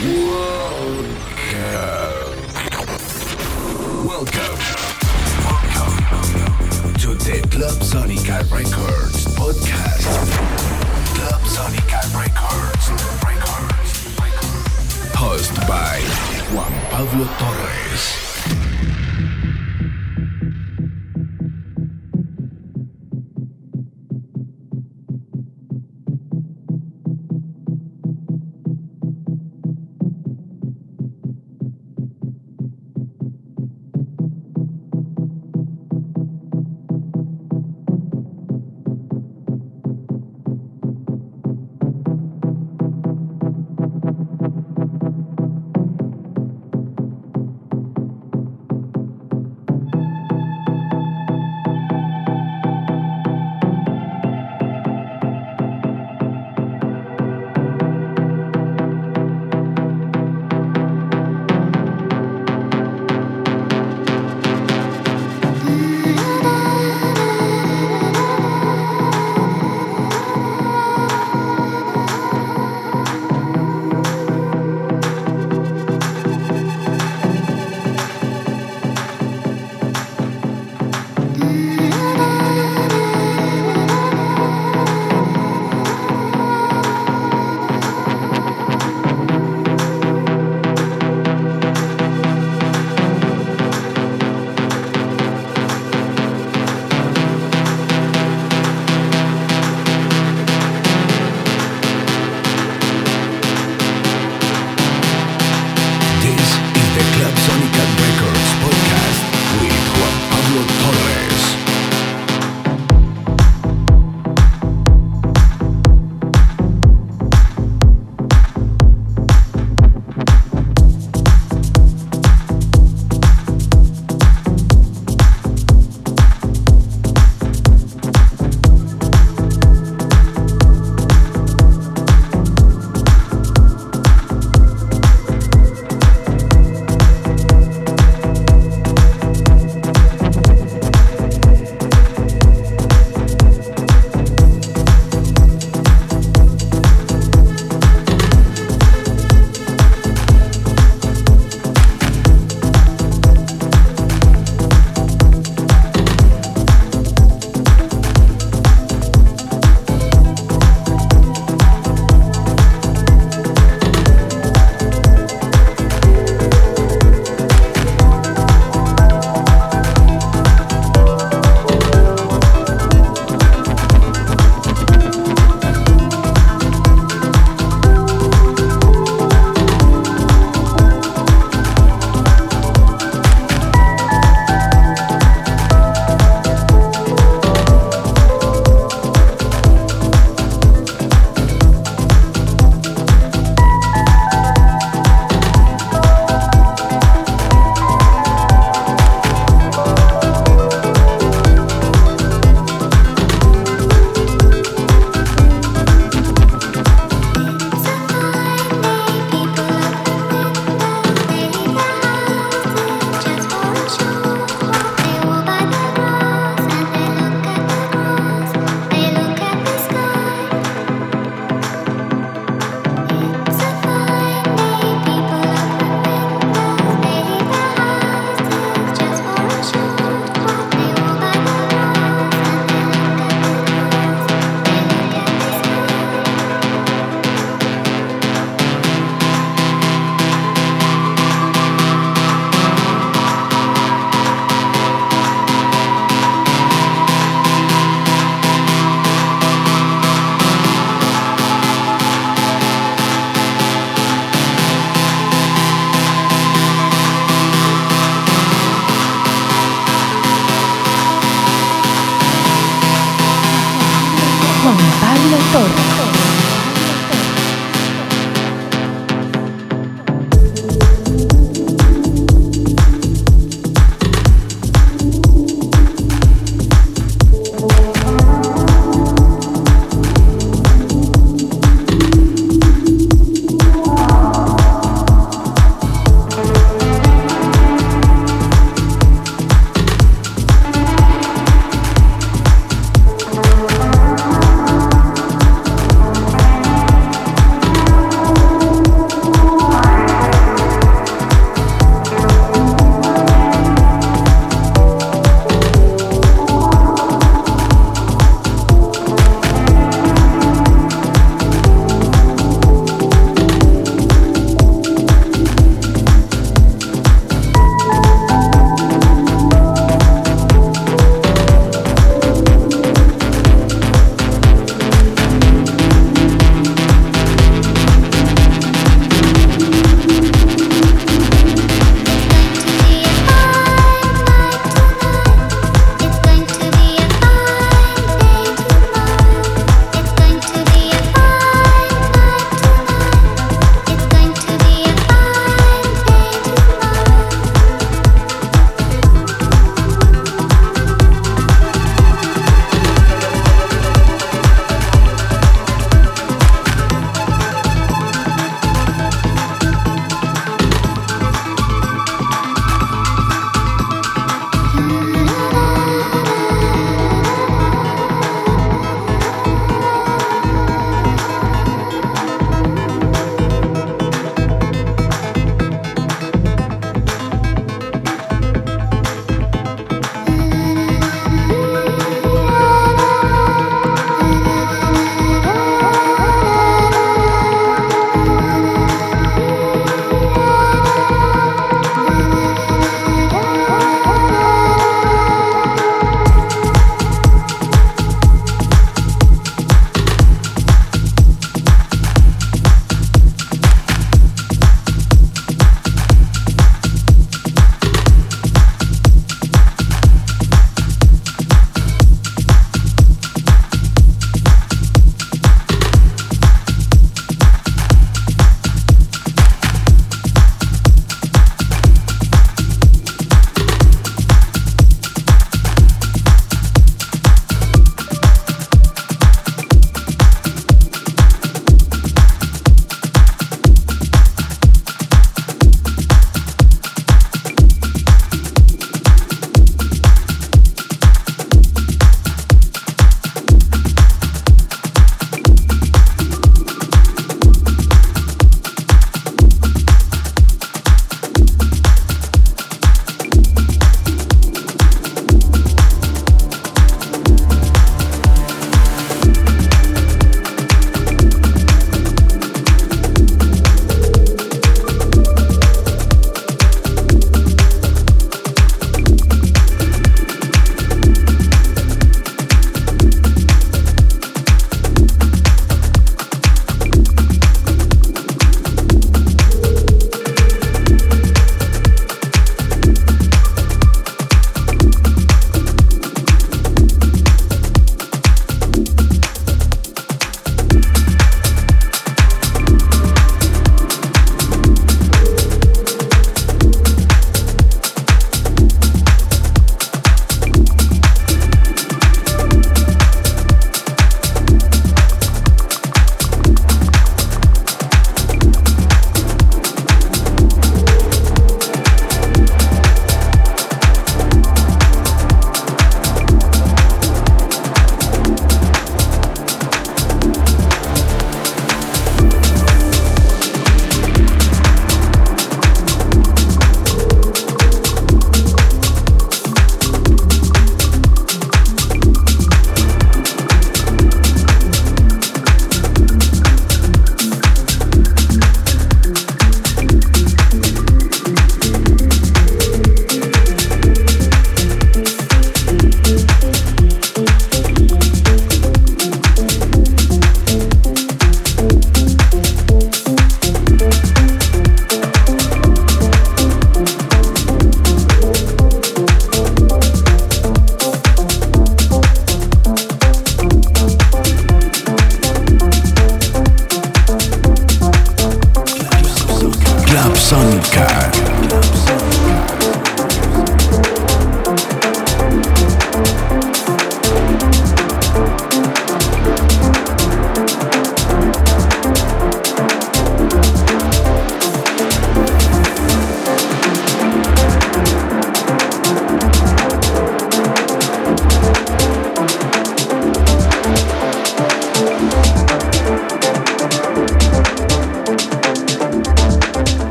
Welcome. Welcome to the Club Sonica Records podcast. Club Sonica Records. Records. Records. Hosted by Juan Pablo Torres.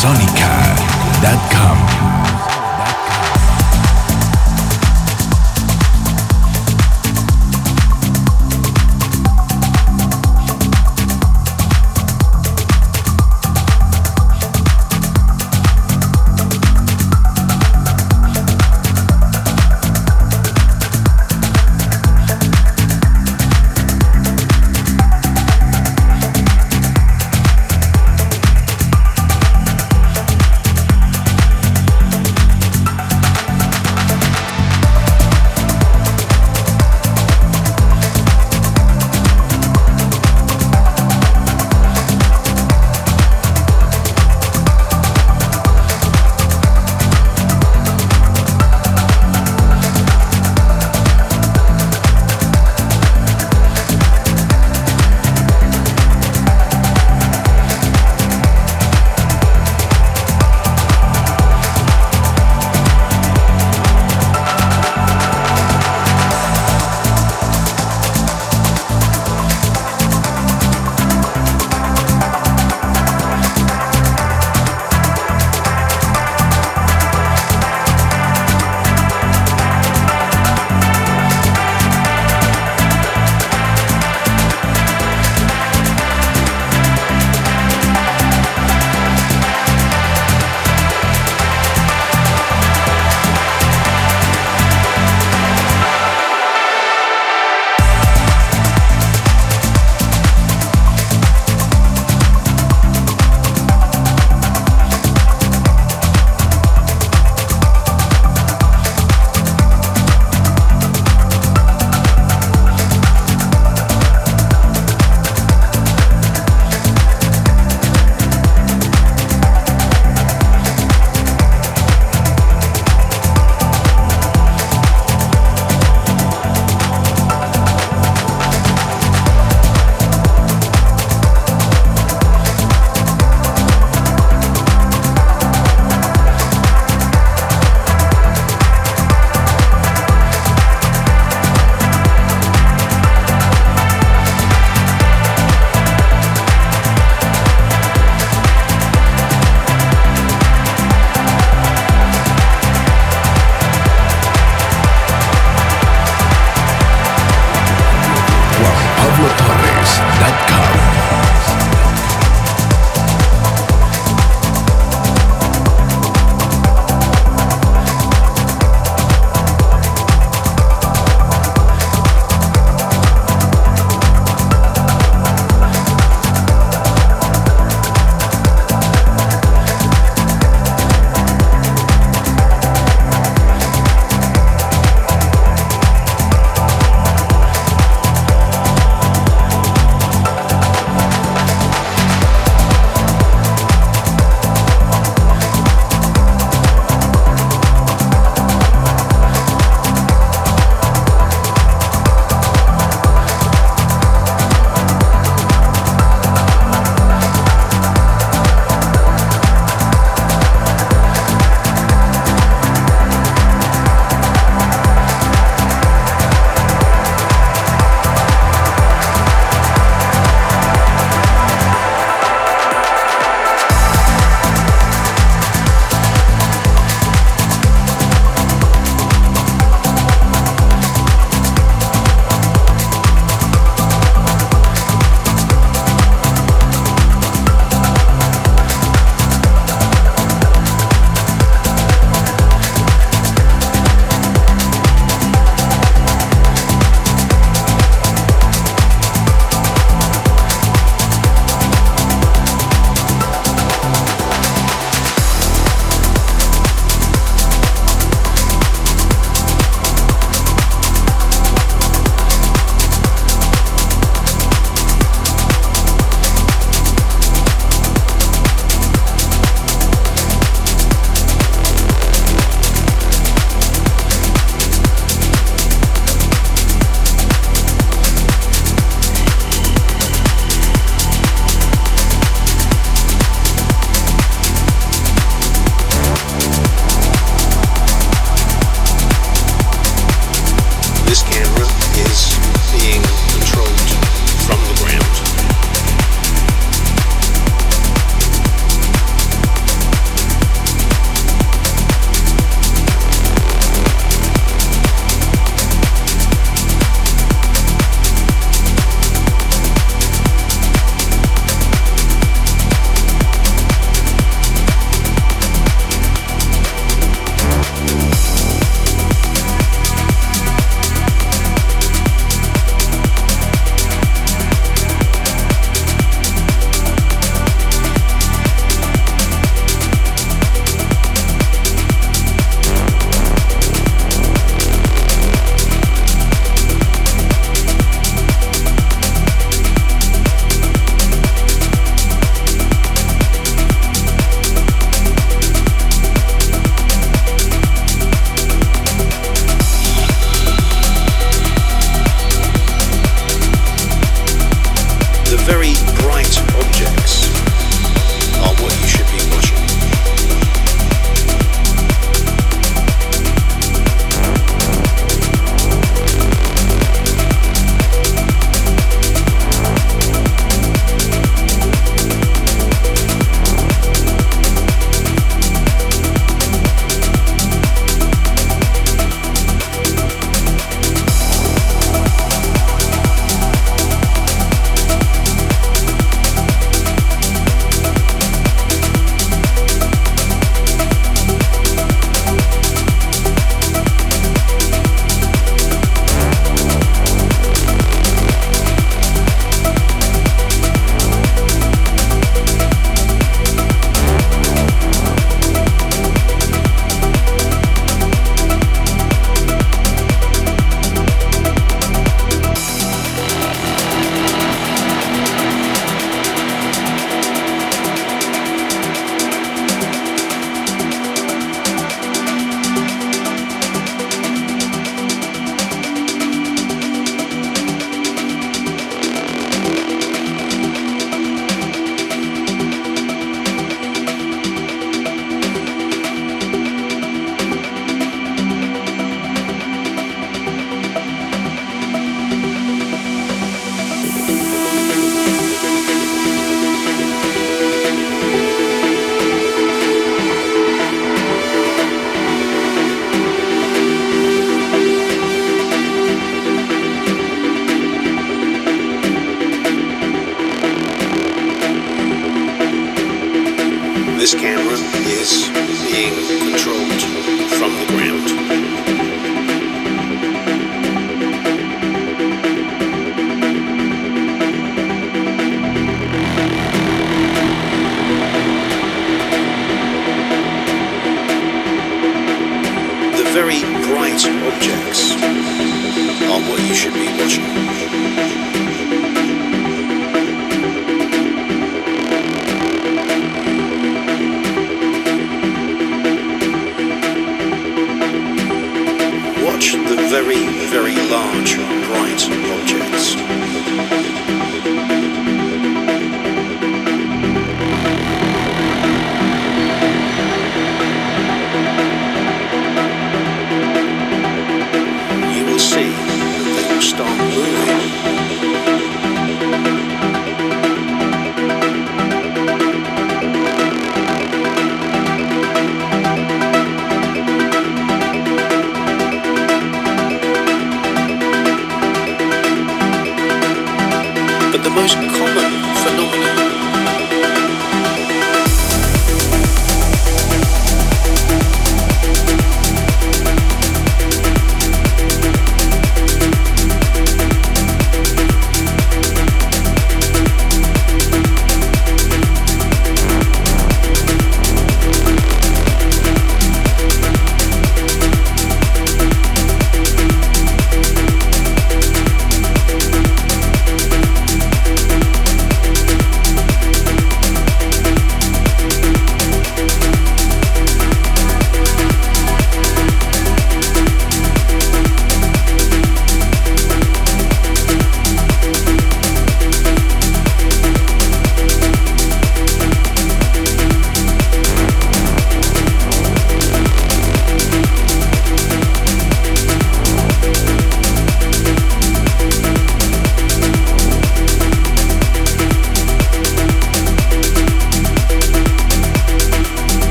Sónica.